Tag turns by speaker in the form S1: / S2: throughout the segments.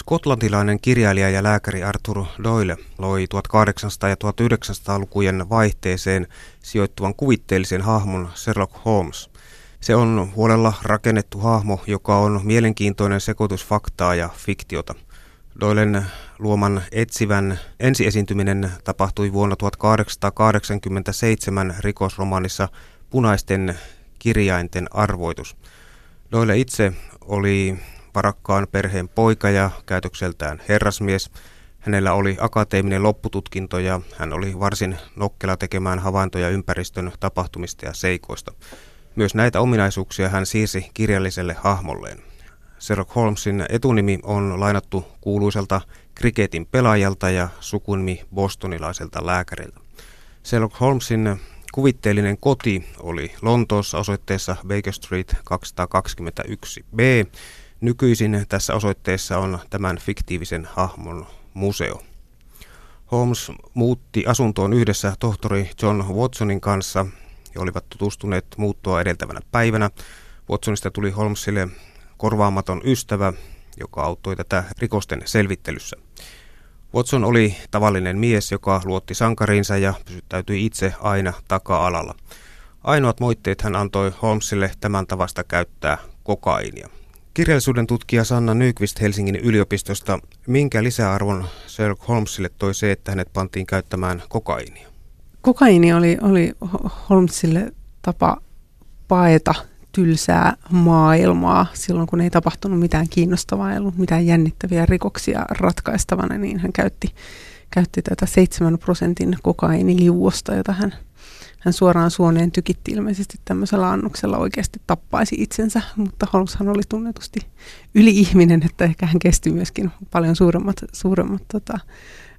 S1: Skotlantilainen kirjailija ja lääkäri Arthur Doyle loi 1800- ja 1900-lukujen vaihteeseen sijoittuvan kuvitteellisen hahmon Sherlock Holmes. Se on huolella rakennettu hahmo, joka on mielenkiintoinen sekoitus faktaa ja fiktiota. Doylen luoman etsivän ensiesiintyminen tapahtui vuonna 1887 rikosromaanissa Punaisten kirjainten arvoitus. Doyle itse oli varakkaan perheen poika ja käytökseltään herrasmies. Hänellä oli akateeminen loppututkinto ja hän oli varsin nokkela tekemään havaintoja ympäristön tapahtumista ja seikoista. Myös näitä ominaisuuksia hän siirsi kirjalliselle hahmolleen. Sherlock Holmesin etunimi on lainattu kuuluiselta kriketin pelaajalta ja sukunimi bostonilaiselta lääkäriltä. Sherlock Holmesin kuvitteellinen koti oli Lontoossa osoitteessa Baker Street 221b, Nykyisin tässä osoitteessa on tämän fiktiivisen hahmon museo. Holmes muutti asuntoon yhdessä tohtori John Watsonin kanssa ja olivat tutustuneet muuttoa edeltävänä päivänä. Watsonista tuli Holmesille korvaamaton ystävä, joka auttoi tätä rikosten selvittelyssä. Watson oli tavallinen mies, joka luotti sankariinsa ja pysyttäytyi itse aina taka-alalla. Ainoat moitteet hän antoi Holmesille tämän tavasta käyttää kokainia. Kirjallisuuden tutkija Sanna Nyqvist Helsingin yliopistosta. Minkä lisäarvon Sherlock Holmesille toi se, että hänet pantiin käyttämään kokainia?
S2: Kokaini oli, oli Holmesille tapa paeta tylsää maailmaa silloin, kun ei tapahtunut mitään kiinnostavaa, ei ollut mitään jännittäviä rikoksia ratkaistavana, niin hän käytti, käytti tätä 7 prosentin kokainiliuosta, jota hän hän suoraan suoneen tykitti ilmeisesti tämmöisellä annoksella oikeasti tappaisi itsensä, mutta Holmeshan oli tunnetusti yli-ihminen, että ehkä hän kesti myöskin paljon suuremmat, suuremmat tota,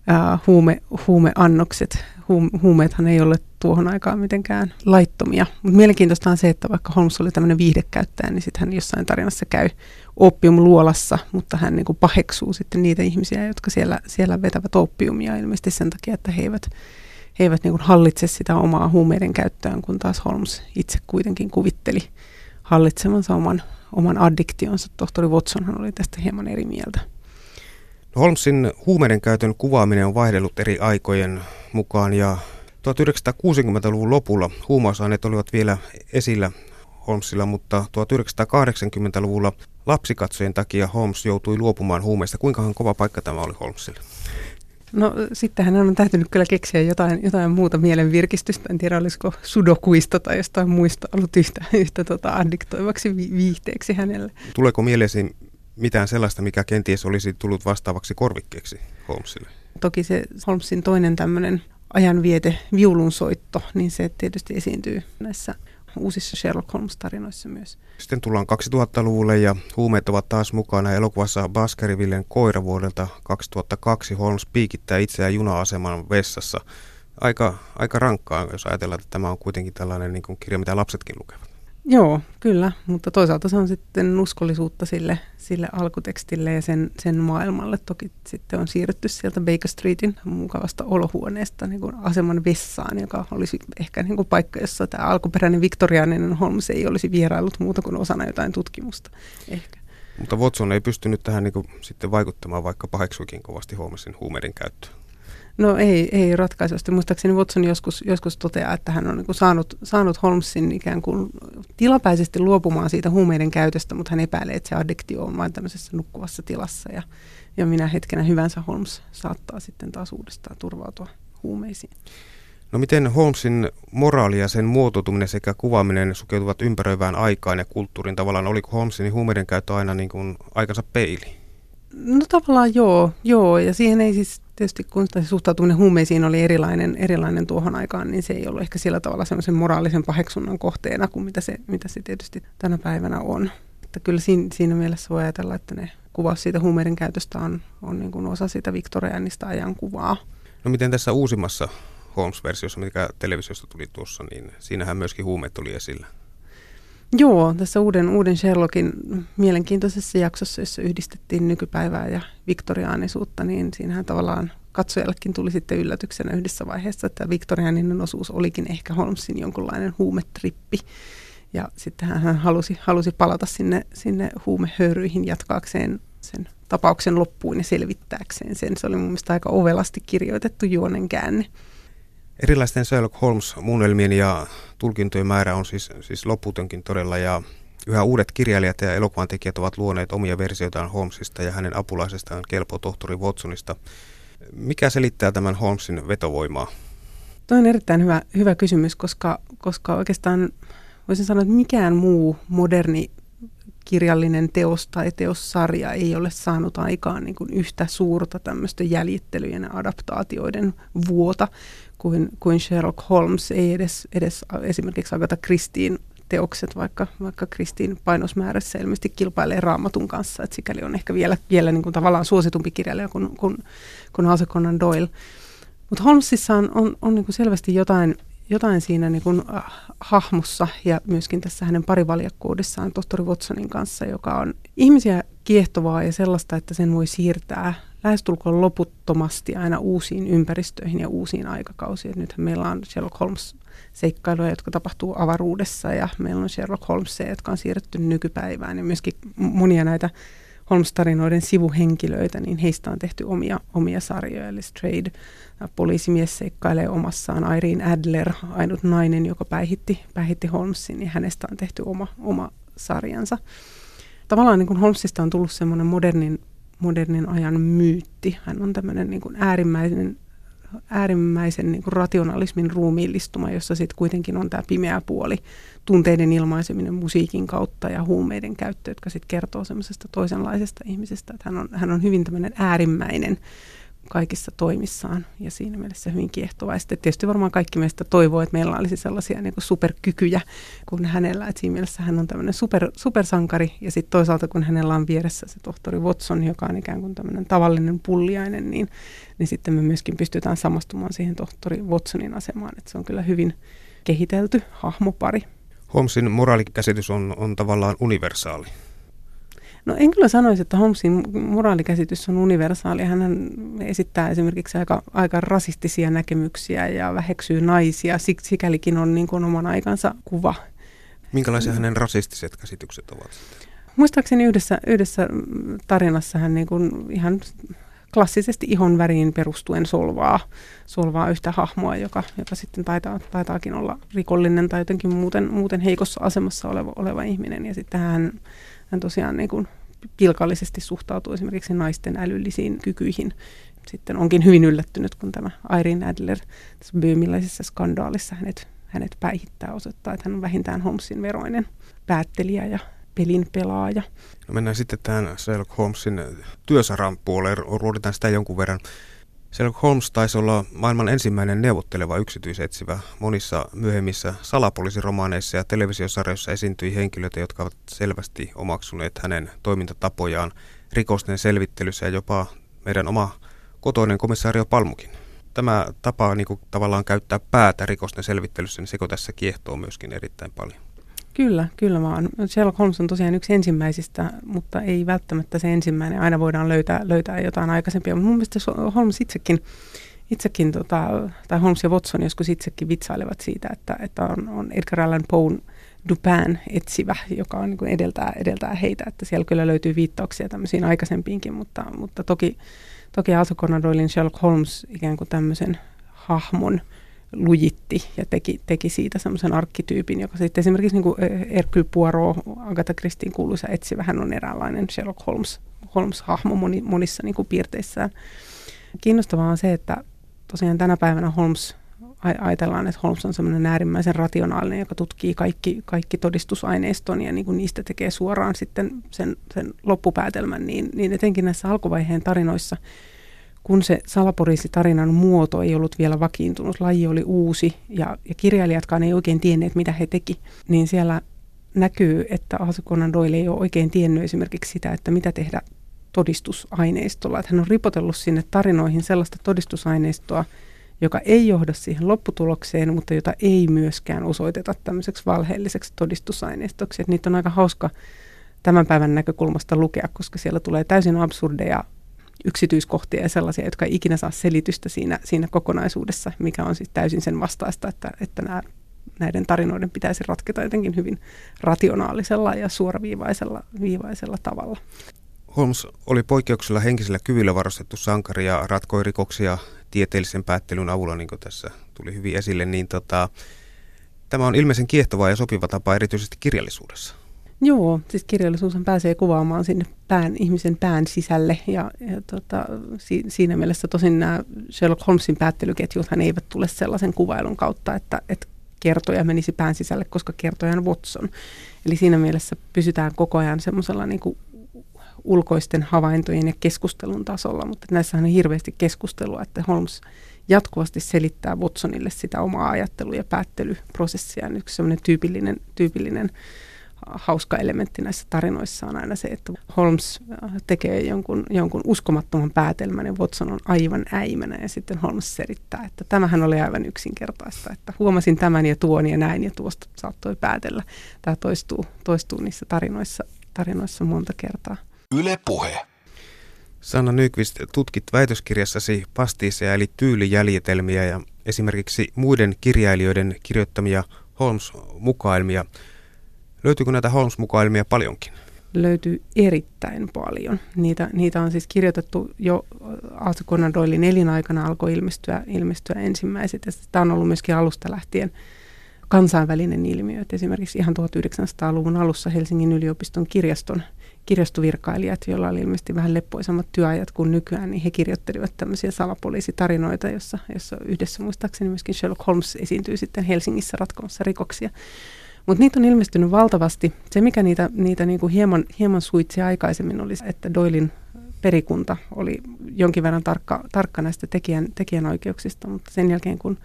S2: uh, huume, huumeannokset. Huum, huumeethan ei ole tuohon aikaan mitenkään laittomia. Mutta mielenkiintoista on se, että vaikka Holmes oli tämmöinen viihdekäyttäjä, niin sitten hän jossain tarinassa käy opiumluolassa, mutta hän niin paheksuu sitten niitä ihmisiä, jotka siellä, siellä vetävät opiumia ilmeisesti sen takia, että he eivät he eivät niin kuin hallitse sitä omaa huumeiden käyttöään, kun taas Holmes itse kuitenkin kuvitteli hallitsemansa oman, oman addiktionsa. Tohtori Watsonhan oli tästä hieman eri mieltä.
S1: No Holmesin huumeiden käytön kuvaaminen on vaihdellut eri aikojen mukaan ja 1960-luvun lopulla huumausaineet olivat vielä esillä Holmesilla, mutta 1980-luvulla lapsikatsojen takia Holmes joutui luopumaan huumeista. Kuinkahan kova paikka tämä oli Holmesille?
S2: No sittenhän on täytynyt kyllä keksiä jotain, jotain muuta mielenvirkistystä. En tiedä, olisiko sudokuista tai jostain muista ollut yhtä, yhtä tota addiktoivaksi vi- viihteeksi hänelle.
S1: Tuleeko mieleesi mitään sellaista, mikä kenties olisi tullut vastaavaksi korvikkeeksi Holmesille?
S2: Toki se Holmesin toinen tämmöinen ajanviete, viulunsoitto, niin se tietysti esiintyy näissä uusissa Sherlock Holmes-tarinoissa myös.
S1: Sitten tullaan 2000-luvulle ja huumeet ovat taas mukana elokuvassa Baskervillen koira vuodelta 2002. Holmes piikittää itseään juna-aseman vessassa. Aika, aika rankkaa, jos ajatellaan, että tämä on kuitenkin tällainen niin kuin kirja, mitä lapsetkin lukevat.
S2: Joo, kyllä, mutta toisaalta se on sitten uskollisuutta sille, sille alkutekstille ja sen, sen maailmalle. Toki sitten on siirrytty sieltä Baker Streetin mukavasta olohuoneesta niin kuin aseman vessaan, joka olisi ehkä niin kuin paikka, jossa tämä alkuperäinen viktoriaaninen Holmes ei olisi vierailut muuta kuin osana jotain tutkimusta. Ehkä.
S1: Mutta Watson ei pystynyt tähän niin kuin, sitten vaikuttamaan, vaikka paheksuikin kovasti Holmesin huumeiden käyttöön.
S2: No ei, ei ratkaisusti. Muistaakseni Watson joskus, joskus toteaa, että hän on niin saanut, saanut Holmesin ikään kuin tilapäisesti luopumaan siitä huumeiden käytöstä, mutta hän epäilee, että se addiktio on vain tämmöisessä nukkuvassa tilassa. Ja, ja minä hetkenä hyvänsä Holmes saattaa sitten taas uudestaan turvautua huumeisiin.
S1: No miten Holmesin moraali ja sen muotoutuminen sekä kuvaaminen sukeutuvat ympäröivään aikaan ja kulttuurin tavallaan? Oliko Holmesin huumeiden käyttö aina niin kuin aikansa peili?
S2: No tavallaan joo, joo, ja siihen ei siis tietysti kun se suhtautuminen huumeisiin oli erilainen, erilainen tuohon aikaan, niin se ei ollut ehkä sillä tavalla semmoisen moraalisen paheksunnan kohteena kuin mitä se, mitä se tietysti tänä päivänä on. Että kyllä siinä, siinä mielessä voi ajatella, että ne kuvaus siitä huumeiden käytöstä on, on niin kuin osa sitä viktorianista ajankuvaa.
S1: No miten tässä uusimmassa Holmes-versiossa, mikä televisiosta tuli tuossa, niin siinähän myöskin huumeet tuli esillä.
S2: Joo, tässä uuden, uuden Sherlockin mielenkiintoisessa jaksossa, jossa yhdistettiin nykypäivää ja viktoriaanisuutta, niin siinähän tavallaan katsojallekin tuli sitten yllätyksenä yhdessä vaiheessa, että viktoriaaninen osuus olikin ehkä Holmesin jonkunlainen huumetrippi. Ja sitten hän halusi, halusi palata sinne, sinne huumehöyryihin jatkaakseen sen tapauksen loppuun ja selvittääkseen sen. Se oli mun mielestä aika ovelasti kirjoitettu juonen käänne.
S1: Erilaisten Sherlock Holmes-muunnelmien ja tulkintojen määrä on siis, siis loputonkin todella ja yhä uudet kirjailijat ja elokuvantekijät ovat luoneet omia versioitaan Holmesista ja hänen apulaisestaan kelpo tohtori Watsonista. Mikä selittää tämän Holmesin vetovoimaa?
S2: Tuo on erittäin hyvä, hyvä kysymys, koska, koska oikeastaan voisin sanoa, että mikään muu moderni kirjallinen teos tai teossarja ei ole saanut aikaan niin kuin yhtä suurta tämmöistä jäljittelyjen ja adaptaatioiden vuota kuin, kuin Sherlock Holmes. Ei edes, edes esimerkiksi Agatha Christien teokset, vaikka, vaikka Kristiin painosmäärässä ilmeisesti kilpailee raamatun kanssa, että sikäli on ehkä vielä, vielä niin kuin tavallaan suositumpi kirjailija kuin, kuin, kuin Arthur Conan Doyle. Mutta Holmesissa on, on, on niin kuin selvästi jotain, jotain siinä niin kuin, äh, hahmossa ja myöskin tässä hänen parivaljakkuudessaan tohtori Watsonin kanssa, joka on ihmisiä kiehtovaa ja sellaista, että sen voi siirtää lähestulkoon loputtomasti aina uusiin ympäristöihin ja uusiin aikakausiin. Nythän meillä on Sherlock Holmes seikkailuja, jotka tapahtuu avaruudessa ja meillä on Sherlock Holmesia, jotka on siirretty nykypäivään ja myöskin monia näitä Holmes-tarinoiden sivuhenkilöitä, niin heistä on tehty omia, omia sarjoja, eli Strayed, poliisimies seikkailee omassaan, Irene Adler, ainut nainen, joka päihitti, päihitti Holmesin, niin hänestä on tehty oma, oma sarjansa. Tavallaan niin kuin Holmesista on tullut semmoinen modernin, modernin ajan myytti. Hän on tämmöinen niin kuin äärimmäisen äärimmäisen niin kuin rationalismin ruumiillistuma, jossa sitten kuitenkin on tämä pimeä puoli, tunteiden ilmaiseminen musiikin kautta ja huumeiden käyttö, jotka sitten kertoo semmoisesta toisenlaisesta ihmisestä. Että hän, on, hän on hyvin tämmöinen äärimmäinen kaikissa toimissaan ja siinä mielessä hyvin kiehtova. Ja tietysti varmaan kaikki meistä toivoo, että meillä olisi sellaisia niin kuin superkykyjä kuin hänellä. Että siinä mielessä hän on tämmöinen super, supersankari ja sitten toisaalta kun hänellä on vieressä se tohtori Watson, joka on ikään kuin tämmöinen tavallinen pulliainen, niin, niin sitten me myöskin pystytään samastumaan siihen tohtori Watsonin asemaan. Että se on kyllä hyvin kehitelty hahmopari.
S1: Holmesin moraalikäsitys on, on tavallaan universaali.
S2: No en kyllä sanoisi, että Holmesin moraalikäsitys on universaali. Hän esittää esimerkiksi aika, aika rasistisia näkemyksiä ja väheksyy naisia. Sik, sikälikin on niin kuin oman aikansa kuva.
S1: Minkälaisia hänen rasistiset käsitykset ovat?
S2: Muistaakseni yhdessä, yhdessä tarinassa hän niin kuin ihan klassisesti ihon väriin perustuen solvaa, solvaa yhtä hahmoa, joka, joka sitten taitaa, taitaakin olla rikollinen tai jotenkin muuten, muuten heikossa asemassa oleva, oleva ihminen. Ja sitten hän hän tosiaan niin kuin pilkallisesti suhtautuu esimerkiksi naisten älyllisiin kykyihin. Sitten onkin hyvin yllättynyt, kun tämä Irene Adler tässä byymiläisessä skandaalissa hänet, hänet päihittää osoittaa, että hän on vähintään Holmesin veroinen päättelijä ja pelin pelaaja.
S1: No mennään sitten tähän Sherlock Holmesin työsaran puoleen, ruoditaan sitä jonkun verran. Sherlock Holmes taisi olla maailman ensimmäinen neuvotteleva yksityisetsivä. Monissa myöhemmissä salapoliisiromaaneissa ja televisiosarjoissa esiintyi henkilöitä, jotka ovat selvästi omaksuneet hänen toimintatapojaan rikosten selvittelyssä ja jopa meidän oma kotoinen komissaario Palmukin. Tämä tapa niin kuin, tavallaan käyttää päätä rikosten selvittelyssä, niin seko tässä kiehtoo myöskin erittäin paljon.
S2: Kyllä, kyllä vaan. Sherlock Holmes on tosiaan yksi ensimmäisistä, mutta ei välttämättä se ensimmäinen. Aina voidaan löytää, löytää jotain aikaisempia. Mutta mun mielestä Holmes itsekin, itsekin tota, tai Holmes ja Watson joskus itsekin vitsailevat siitä, että, että on, on Edgar Allan Poe Dupin etsivä, joka on niin edeltää, edeltää heitä, että siellä kyllä löytyy viittauksia tämmöisiin aikaisempiinkin, mutta, mutta toki, toki Arthur Conan Doylein Sherlock Holmes ikään kuin tämmöisen hahmon – lujitti ja teki, teki siitä semmoisen arkkityypin, joka sitten esimerkiksi niin kuin Hercule Poirot, Agatha Christien kuuluisa etsivä, hän on eräänlainen Sherlock Holmes, Holmes-hahmo moni, monissa niin kuin piirteissään. Kiinnostavaa on se, että tosiaan tänä päivänä Holmes, ajatellaan, että Holmes on semmoinen äärimmäisen rationaalinen, joka tutkii kaikki, kaikki todistusaineiston ja niin kuin niistä tekee suoraan sitten sen, sen loppupäätelmän, niin, niin etenkin näissä alkuvaiheen tarinoissa – kun se salaporiisitarinan muoto ei ollut vielä vakiintunut, laji oli uusi ja, ja kirjailijatkaan ei oikein tienneet, mitä he teki, niin siellä näkyy, että Arthur Conan Doyle ei ole oikein tiennyt esimerkiksi sitä, että mitä tehdä todistusaineistolla. Että hän on ripotellut sinne tarinoihin sellaista todistusaineistoa, joka ei johda siihen lopputulokseen, mutta jota ei myöskään osoiteta tämmöiseksi valheelliseksi todistusaineistoksi. Että niitä on aika hauska tämän päivän näkökulmasta lukea, koska siellä tulee täysin absurdeja yksityiskohtia ja sellaisia, jotka ei ikinä saa selitystä siinä, siinä kokonaisuudessa, mikä on siis täysin sen vastaista, että, että nämä, näiden tarinoiden pitäisi ratketa jotenkin hyvin rationaalisella ja suoraviivaisella viivaisella tavalla.
S1: Holmes oli poikkeuksella henkisellä kyvyllä varustettu sankari ja ratkoi rikoksia tieteellisen päättelyn avulla, niin kuin tässä tuli hyvin esille, niin tota, tämä on ilmeisen kiehtova ja sopiva tapa erityisesti kirjallisuudessa.
S2: Joo, siis kirjallisuushan pääsee kuvaamaan sinne pään, ihmisen pään sisälle ja, ja tota, si, siinä mielessä tosin nämä Sherlock Holmesin päättelyketjuthan eivät tule sellaisen kuvailun kautta, että, että kertoja menisi pään sisälle, koska kertoja on Watson. Eli siinä mielessä pysytään koko ajan semmoisella niin kuin ulkoisten havaintojen ja keskustelun tasolla, mutta näissähän on hirveästi keskustelua, että Holmes jatkuvasti selittää Watsonille sitä omaa ajattelu- ja päättelyprosessia. Yksi semmoinen tyypillinen, tyypillinen hauska elementti näissä tarinoissa on aina se, että Holmes äh, tekee jonkun, jonkun uskomattoman päätelmän ja Watson on aivan äimänä ja sitten Holmes selittää, että tämähän oli aivan yksinkertaista, että huomasin tämän ja tuon ja näin ja tuosta saattoi päätellä. Tämä toistuu, toistuu niissä tarinoissa, tarinoissa monta kertaa. Yle puhe.
S1: Sanna Nyqvist, tutkit väitöskirjassasi pastiiseja eli tyylijäljitelmiä ja esimerkiksi muiden kirjailijoiden kirjoittamia Holmes-mukailmia. Löytyykö näitä Holmes-mukailmia paljonkin?
S2: Löytyy erittäin paljon. Niitä, niitä on siis kirjoitettu jo Arthur Conan Doylin elinaikana alkoi ilmestyä, ilmestyä ensimmäiset. Tämä on ollut myöskin alusta lähtien kansainvälinen ilmiö. Että esimerkiksi ihan 1900-luvun alussa Helsingin yliopiston kirjaston kirjastovirkailijat, joilla oli ilmeisesti vähän leppoisammat työajat kuin nykyään, niin he kirjoittelivat tämmöisiä salapoliisitarinoita, jossa, jossa yhdessä muistaakseni myöskin Sherlock Holmes esiintyy sitten Helsingissä ratkomassa rikoksia. Mutta niitä on ilmestynyt valtavasti. Se, mikä niitä, niitä niinku hieman, hieman suitsi aikaisemmin, oli se, että Doilin perikunta oli jonkin verran tarkka, tarkka näistä tekijän, tekijänoikeuksista, mutta sen jälkeen kun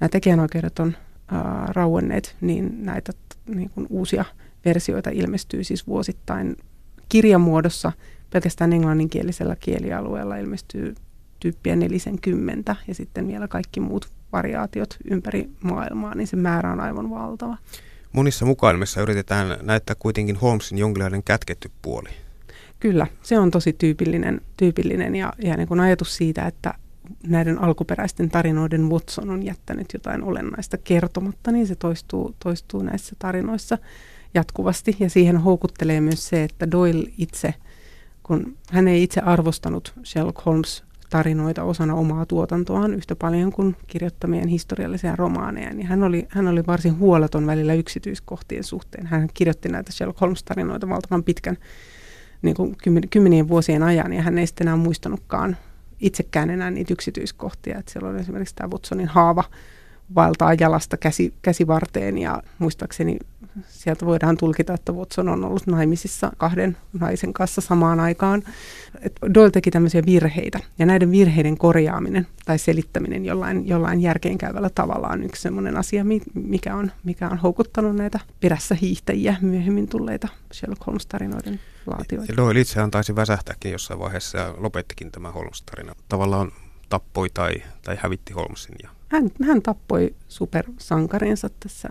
S2: nämä tekijänoikeudet on ää, rauenneet, niin näitä niin kuin uusia versioita ilmestyy siis vuosittain kirjamuodossa. Pelkästään englanninkielisellä kielialueella ilmestyy tyyppiä 40 ja sitten vielä kaikki muut variaatiot ympäri maailmaa, niin se määrä on aivan valtava.
S1: Monissa mukailmissa yritetään näyttää kuitenkin Holmesin jonkinlainen kätketty puoli.
S2: Kyllä, se on tosi tyypillinen, tyypillinen ja, ja niin kuin ajatus siitä, että näiden alkuperäisten tarinoiden Watson on jättänyt jotain olennaista kertomatta, niin se toistuu, toistuu näissä tarinoissa jatkuvasti. Ja siihen houkuttelee myös se, että Doyle itse, kun hän ei itse arvostanut Sherlock Holmes tarinoita osana omaa tuotantoaan yhtä paljon kuin kirjoittamien historiallisia romaaneja, niin hän oli, hän oli varsin huoleton välillä yksityiskohtien suhteen. Hän kirjoitti näitä Sherlock Holmes-tarinoita valtavan pitkän niin kuin kymmenien vuosien ajan, ja hän ei sitten enää muistanutkaan itsekään enää niitä yksityiskohtia. Että siellä oli esimerkiksi tämä Watsonin haava vaeltaa jalasta käsi, käsivarteen ja muistaakseni sieltä voidaan tulkita, että Watson on ollut naimisissa kahden naisen kanssa samaan aikaan. Et Doyle teki tämmöisiä virheitä ja näiden virheiden korjaaminen tai selittäminen jollain, jollain järkeenkäyvällä tavalla on yksi sellainen asia, mikä on, mikä on houkuttanut näitä perässä hiihtäjiä myöhemmin tulleita Sherlock Holmes-tarinoiden laatioita.
S1: Ja Doyle itsehän taisi väsähtääkin jossain vaiheessa ja lopettikin tämä Holmes-tarina. Tavallaan tappoi tai, tai hävitti Holmesin ja
S2: hän, hän tappoi supersankarinsa tässä.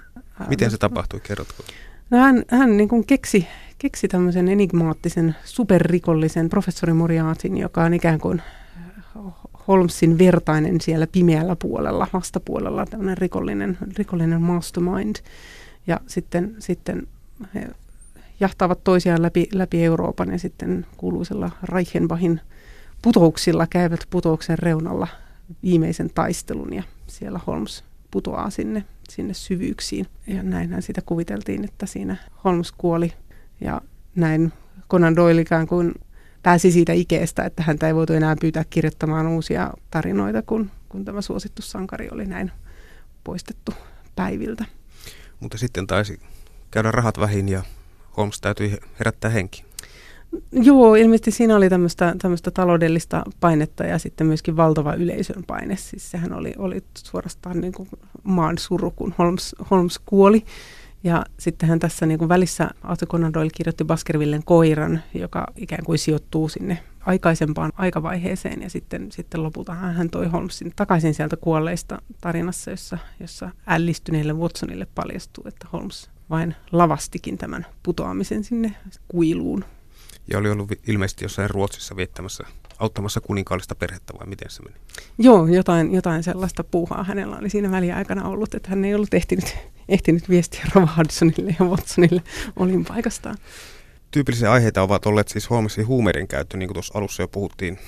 S1: Miten se tapahtui, kerrotko?
S2: No hän, hän niin kuin keksi, keksi tämmöisen enigmaattisen superrikollisen professori Moriartin, joka on ikään kuin Holmesin vertainen siellä pimeällä puolella, vastapuolella, tämmöinen rikollinen, rikollinen mastermind. Ja sitten, sitten he jahtaavat toisiaan läpi, läpi Euroopan ja sitten kuuluisella Reichenbachin putouksilla käyvät putouksen reunalla viimeisen taistelun ja siellä Holmes putoaa sinne, sinne syvyyksiin. Ja näinhän sitä kuviteltiin, että siinä Holmes kuoli ja näin Conan Doyle ikään kuin pääsi siitä ikeestä, että häntä ei voitu enää pyytää kirjoittamaan uusia tarinoita, kun, kun tämä suosittu sankari oli näin poistettu päiviltä.
S1: Mutta sitten taisi käydä rahat vähin ja Holmes täytyi herättää henki.
S2: Joo, ilmeisesti siinä oli tämmöistä, taloudellista painetta ja sitten myöskin valtava yleisön paine. Siis sehän oli, oli suorastaan niin kuin maan suru, kun Holmes, Holmes kuoli. Ja sittenhän tässä niin kuin välissä Arthur Conan Doyle kirjoitti Baskervillen koiran, joka ikään kuin sijoittuu sinne aikaisempaan aikavaiheeseen. Ja sitten, sitten lopulta hän toi Holmesin takaisin sieltä kuolleista tarinassa, jossa, jossa ällistyneelle Watsonille paljastuu, että Holmes vain lavastikin tämän putoamisen sinne kuiluun
S1: ja oli ollut ilmeisesti jossain Ruotsissa viettämässä, auttamassa kuninkaallista perhettä vai miten se meni?
S2: Joo, jotain, jotain sellaista puuhaa hänellä oli siinä väliaikana ollut, että hän ei ollut ehtinyt, ehtinyt viestiä Rova Hudsonille ja Watsonille olin paikastaan.
S1: Tyypillisiä aiheita ovat olleet siis Holmesin huumeiden käyttö, niin kuin tuossa alussa jo puhuttiin,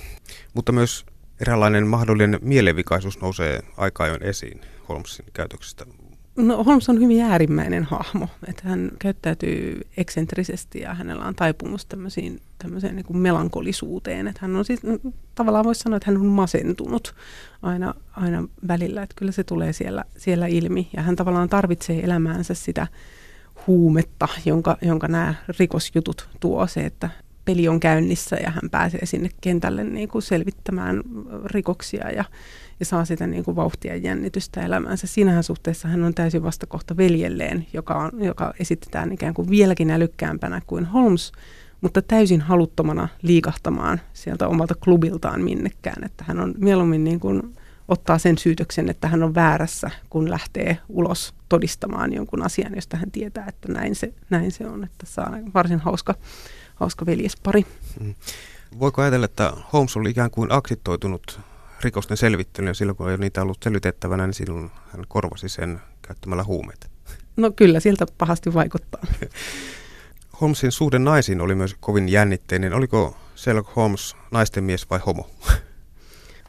S1: mutta myös eräänlainen mahdollinen mielenvikaisuus nousee aika ajoin esiin Holmesin käytöksestä.
S2: No Holmes on hyvin äärimmäinen hahmo, että hän käyttäytyy eksentrisesti ja hänellä on taipumus tämmöisiin, tämmöiseen niin kuin melankolisuuteen. Että hän on siis, tavallaan voisi sanoa, että hän on masentunut aina, aina välillä, että kyllä se tulee siellä, siellä ilmi. Ja hän tavallaan tarvitsee elämäänsä sitä huumetta, jonka, jonka nämä rikosjutut tuo se, että peli on käynnissä ja hän pääsee sinne kentälle niin kuin selvittämään rikoksia ja, ja saa sitä niin kuin vauhtia ja jännitystä elämäänsä. Siinähän suhteessa hän on täysin vastakohta veljelleen, joka, on, joka esitetään ikään kuin vieläkin älykkäämpänä kuin Holmes, mutta täysin haluttomana liikahtamaan sieltä omalta klubiltaan minnekään. Että hän on mieluummin niin kuin ottaa sen syytöksen, että hän on väärässä, kun lähtee ulos todistamaan jonkun asian, josta hän tietää, että näin se, näin se on. Että saa varsin hauska, hauska veljespari. Mm.
S1: Voiko ajatella, että Holmes oli ikään kuin aksittoitunut rikosten selvittelyyn ja silloin kun ei niitä ollut selvitettävänä, niin silloin hän korvasi sen käyttämällä huumeita?
S2: No kyllä, siltä pahasti vaikuttaa.
S1: Holmesin suhde naisiin oli myös kovin jännitteinen. Oliko Sherlock Holmes naisten mies vai homo?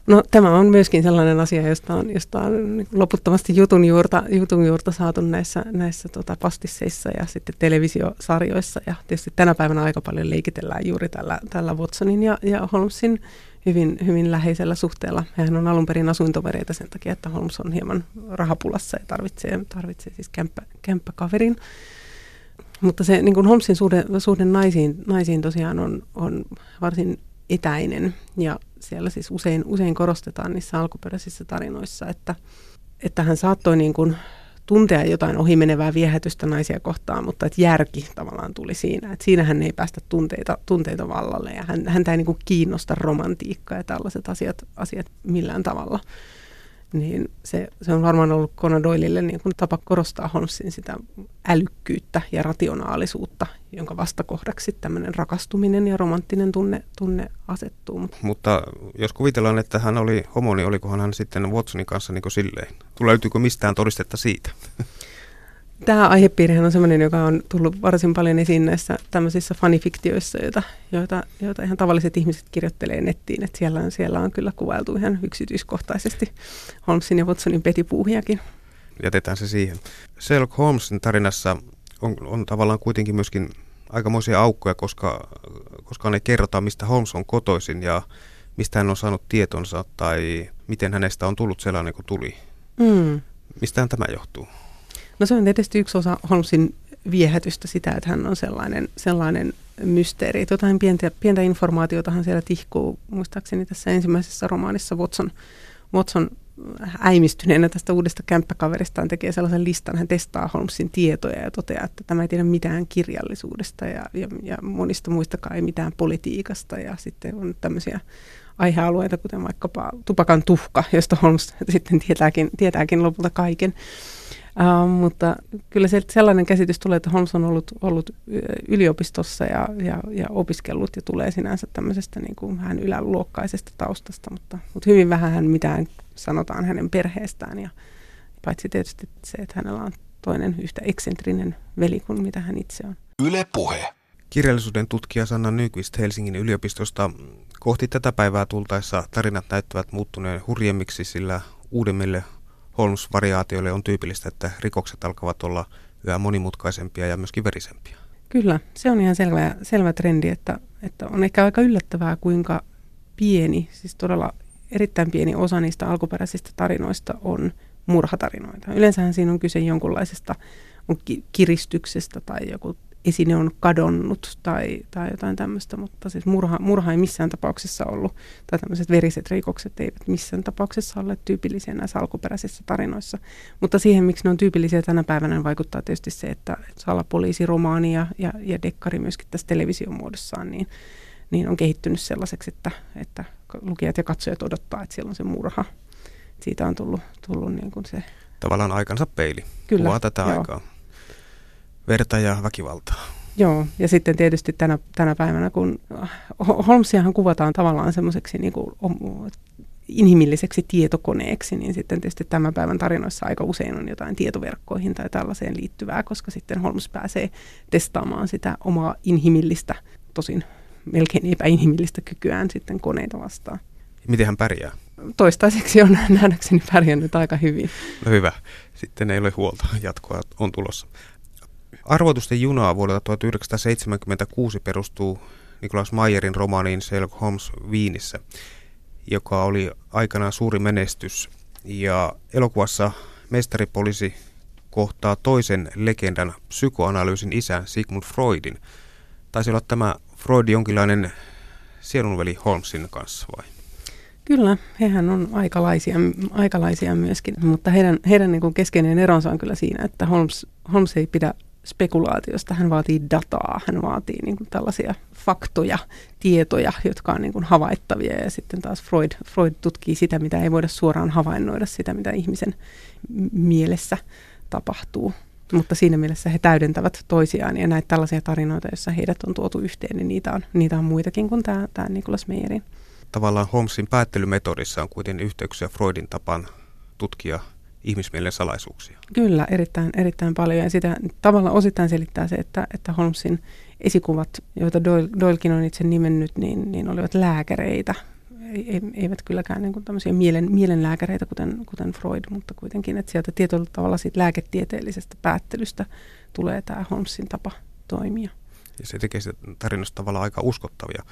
S2: No tämä on myöskin sellainen asia, josta on, josta on niin loputtomasti jutun juurta, jutun juurta saatu näissä, näissä tota pastisseissa ja sitten televisiosarjoissa. Ja tietysti tänä päivänä aika paljon leikitellään juuri tällä, tällä Watsonin ja, ja Holmesin hyvin, hyvin läheisellä suhteella. Hehän on alun perin asuintovereita sen takia, että Holmes on hieman rahapulassa ja tarvitsee, tarvitsee siis kämppä, kämppäkaverin. Mutta se niin Holmesin suhde, suhde naisiin, naisiin tosiaan on, on varsin etäinen ja siellä siis usein, usein korostetaan niissä alkuperäisissä tarinoissa, että, että hän saattoi niin kuin tuntea jotain ohimenevää viehätystä naisia kohtaan, mutta että järki tavallaan tuli siinä. Että siinä hän ei päästä tunteita, tunteita vallalle ja hän, häntä ei niin kuin kiinnosta romantiikka ja tällaiset asiat, asiat millään tavalla niin se, se on varmaan ollut Conan Doylelle niin kuin tapa korostaa Holmesin sitä älykkyyttä ja rationaalisuutta, jonka vastakohdaksi tämmöinen rakastuminen ja romanttinen tunne, tunne asettuu.
S1: Mutta jos kuvitellaan, että hän oli homo, niin olikohan hän sitten Watsonin kanssa niin kuin silleen? Löytyykö mistään todistetta siitä?
S2: Tämä aihepiirihän on sellainen, joka on tullut varsin paljon esiin näissä tämmöisissä fanifiktioissa, joita, joita, joita ihan tavalliset ihmiset kirjoittelee nettiin. Että siellä, on, siellä on kyllä kuvailtu ihan yksityiskohtaisesti Holmesin ja Watsonin petipuuhiakin.
S1: Jätetään se siihen. Sherlock Holmesin tarinassa on, on tavallaan kuitenkin myöskin aikamoisia aukkoja, koska, koska ei kerrota, mistä Holmes on kotoisin ja mistä hän on saanut tietonsa tai miten hänestä on tullut sellainen kuin tuli. Mm. Mistähän tämä johtuu?
S2: No se on tietysti yksi osa Holmesin viehätystä sitä, että hän on sellainen, sellainen mysteeri. Jotain pientä, pientä informaatiotahan siellä tihkuu. Muistaakseni tässä ensimmäisessä romaanissa Watson, Watson äimistyneenä tästä uudesta kämppäkaveristaan tekee sellaisen listan. Hän testaa Holmesin tietoja ja toteaa, että tämä ei tiedä mitään kirjallisuudesta ja, ja, ja monista muistakaan ei mitään politiikasta. Ja sitten on tämmöisiä aihealueita, kuten vaikkapa tupakan tuhka, josta Holmes sitten tietääkin, tietääkin lopulta kaiken. Uh, mutta kyllä se sellainen käsitys tulee, että Holmes on ollut, ollut yliopistossa ja, ja, ja opiskellut ja tulee sinänsä tämmöisestä niin kuin vähän yläluokkaisesta taustasta, mutta, mutta hyvin vähän hän mitään sanotaan hänen perheestään ja paitsi tietysti se, että hänellä on toinen yhtä eksentrinen veli kuin mitä hän itse on. Yle Puhe.
S1: Kirjallisuuden tutkija Sanna Nyqvist Helsingin yliopistosta kohti tätä päivää tultaessa tarinat näyttävät muuttuneen hurjemmiksi, sillä uudemmille Holmes-variaatioille on tyypillistä, että rikokset alkavat olla yhä monimutkaisempia ja myöskin verisempiä.
S2: Kyllä, se on ihan selvä, selvä trendi, että, että on ehkä aika yllättävää, kuinka pieni, siis todella erittäin pieni osa niistä alkuperäisistä tarinoista on murhatarinoita. Yleensähän siinä on kyse jonkunlaisesta on kiristyksestä tai joku esine on kadonnut tai, tai jotain tämmöistä, mutta siis murha, murha ei missään tapauksessa ollut, tai tämmöiset veriset rikokset eivät missään tapauksessa ole tyypillisiä näissä alkuperäisissä tarinoissa. Mutta siihen, miksi ne on tyypillisiä tänä päivänä, niin vaikuttaa tietysti se, että salapoliisiromaani ja, ja, ja dekkari myöskin tässä televisiomuodossaan, niin, niin on kehittynyt sellaiseksi, että, että lukijat ja katsojat odottaa, että siellä on se murha. Siitä on tullut, tullut niin kuin se...
S1: Tavallaan aikansa peili. Kyllä, Kuvaa tätä joo. aikaa verta ja väkivaltaa.
S2: Joo, ja sitten tietysti tänä, tänä päivänä, kun Holmesiahan kuvataan tavallaan semmoiseksi niin kuin inhimilliseksi tietokoneeksi, niin sitten tietysti tämän päivän tarinoissa aika usein on jotain tietoverkkoihin tai tällaiseen liittyvää, koska sitten Holmes pääsee testaamaan sitä omaa inhimillistä, tosin melkein epäinhimillistä kykyään sitten koneita vastaan.
S1: Miten hän pärjää?
S2: Toistaiseksi on nähdäkseni pärjännyt aika hyvin.
S1: No hyvä. Sitten ei ole huolta. Jatkoa on tulossa. Arvoitusten junaa vuodelta 1976 perustuu Nikolaus Mayerin romaaniin Sherlock Holmes Viinissä, joka oli aikanaan suuri menestys. Ja elokuvassa mestaripoliisi kohtaa toisen legendan psykoanalyysin isän Sigmund Freudin. Taisi olla tämä Freud jonkinlainen sielunveli Holmesin kanssa vai?
S2: Kyllä, hehän on aikalaisia, aikalaisia myöskin, mutta heidän, heidän niin keskeinen eronsa on kyllä siinä, että Holmes, Holmes ei pidä spekulaatiosta, hän vaatii dataa, hän vaatii niin kuin tällaisia faktoja, tietoja, jotka on niin kuin havaittavia ja sitten taas Freud, Freud tutkii sitä, mitä ei voida suoraan havainnoida, sitä mitä ihmisen mielessä tapahtuu. Mutta siinä mielessä he täydentävät toisiaan ja näitä tällaisia tarinoita, joissa heidät on tuotu yhteen, niin niitä on, niitä on muitakin kuin tämä, tämä Nicholas Meyerin.
S1: Tavallaan Holmesin päättelymetodissa on kuitenkin yhteyksiä Freudin tapaan tutkia ihmismielen salaisuuksia.
S2: Kyllä, erittäin, erittäin paljon. Ja sitä tavallaan osittain selittää se, että, että Holmesin esikuvat, joita Doyle, Doylekin on itse nimennyt, niin, niin olivat lääkäreitä. Eivät kylläkään niin kuin tämmöisiä mielen, mielenlääkäreitä, kuten, kuten Freud, mutta kuitenkin, että sieltä tietyllä tavalla siitä lääketieteellisestä päättelystä tulee tämä Holmesin tapa toimia.
S1: Ja se tekee sitä tarinasta tavallaan aika uskottavia.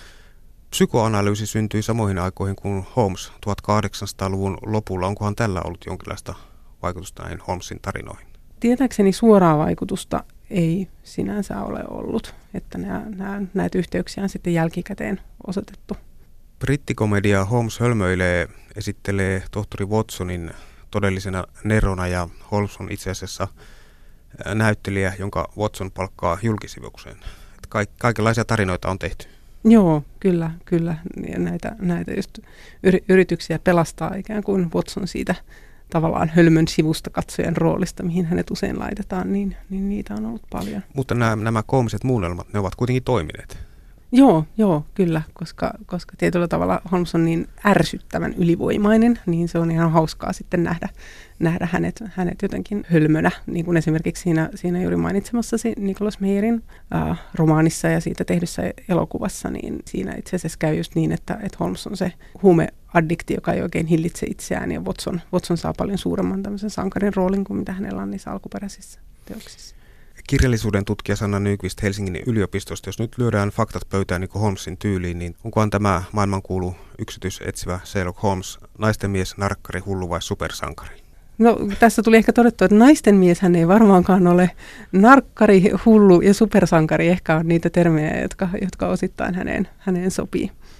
S1: Psykoanalyysi syntyi samoihin aikoihin kuin Holmes 1800-luvun lopulla. Onkohan tällä ollut jonkinlaista vaikutusta näihin Holmesin tarinoihin?
S2: Tietääkseni suoraa vaikutusta ei sinänsä ole ollut, että nämä, nämä, näitä yhteyksiä on sitten jälkikäteen osoitettu.
S1: Brittikomedia Holmes hölmöilee esittelee tohtori Watsonin todellisena nerona ja Holmes on itse asiassa näyttelijä, jonka Watson palkkaa julkisivukseen. Kaik- kaikenlaisia tarinoita on tehty.
S2: Joo, kyllä, kyllä. Ja näitä, näitä just yrityksiä pelastaa ikään kuin Watson siitä tavallaan hölmön sivusta katsojan roolista, mihin hänet usein laitetaan, niin, niin niitä on ollut paljon.
S1: Mutta nämä, nämä koomiset muunnelmat, ne ovat kuitenkin toimineet.
S2: Joo, joo, kyllä, koska, koska tietyllä tavalla Holmes on niin ärsyttävän ylivoimainen, niin se on ihan hauskaa sitten nähdä, nähdä hänet, hänet jotenkin hölmönä, niin kuin esimerkiksi siinä, siinä juuri mainitsemassasi Nicholas Meyerin äh, romaanissa ja siitä tehdyssä elokuvassa, niin siinä itse asiassa käy just niin, että, että Holmes on se huumeaddikti, joka ei oikein hillitse itseään, ja Watson, Watson saa paljon suuremman tämmöisen sankarin roolin kuin mitä hänellä on niissä alkuperäisissä teoksissa
S1: kirjallisuuden tutkija Sanna Nyqvist Helsingin yliopistosta, jos nyt lyödään faktat pöytään niin Holmesin tyyliin, niin onkohan tämä maailmankuulu yksityisetsivä Sherlock Holmes naisten mies, narkkari, hullu vai supersankari?
S2: No tässä tuli ehkä todettu, että naisten mies hän ei varmaankaan ole narkkari, hullu ja supersankari. Ehkä on niitä termejä, jotka, jotka osittain häneen, häneen sopii.